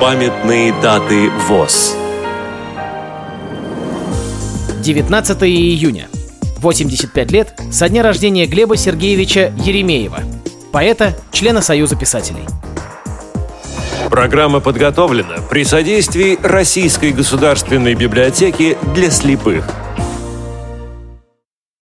Памятные даты ВОЗ 19 июня. 85 лет со дня рождения Глеба Сергеевича Еремеева, поэта, члена Союза писателей. Программа подготовлена при содействии Российской государственной библиотеки для слепых –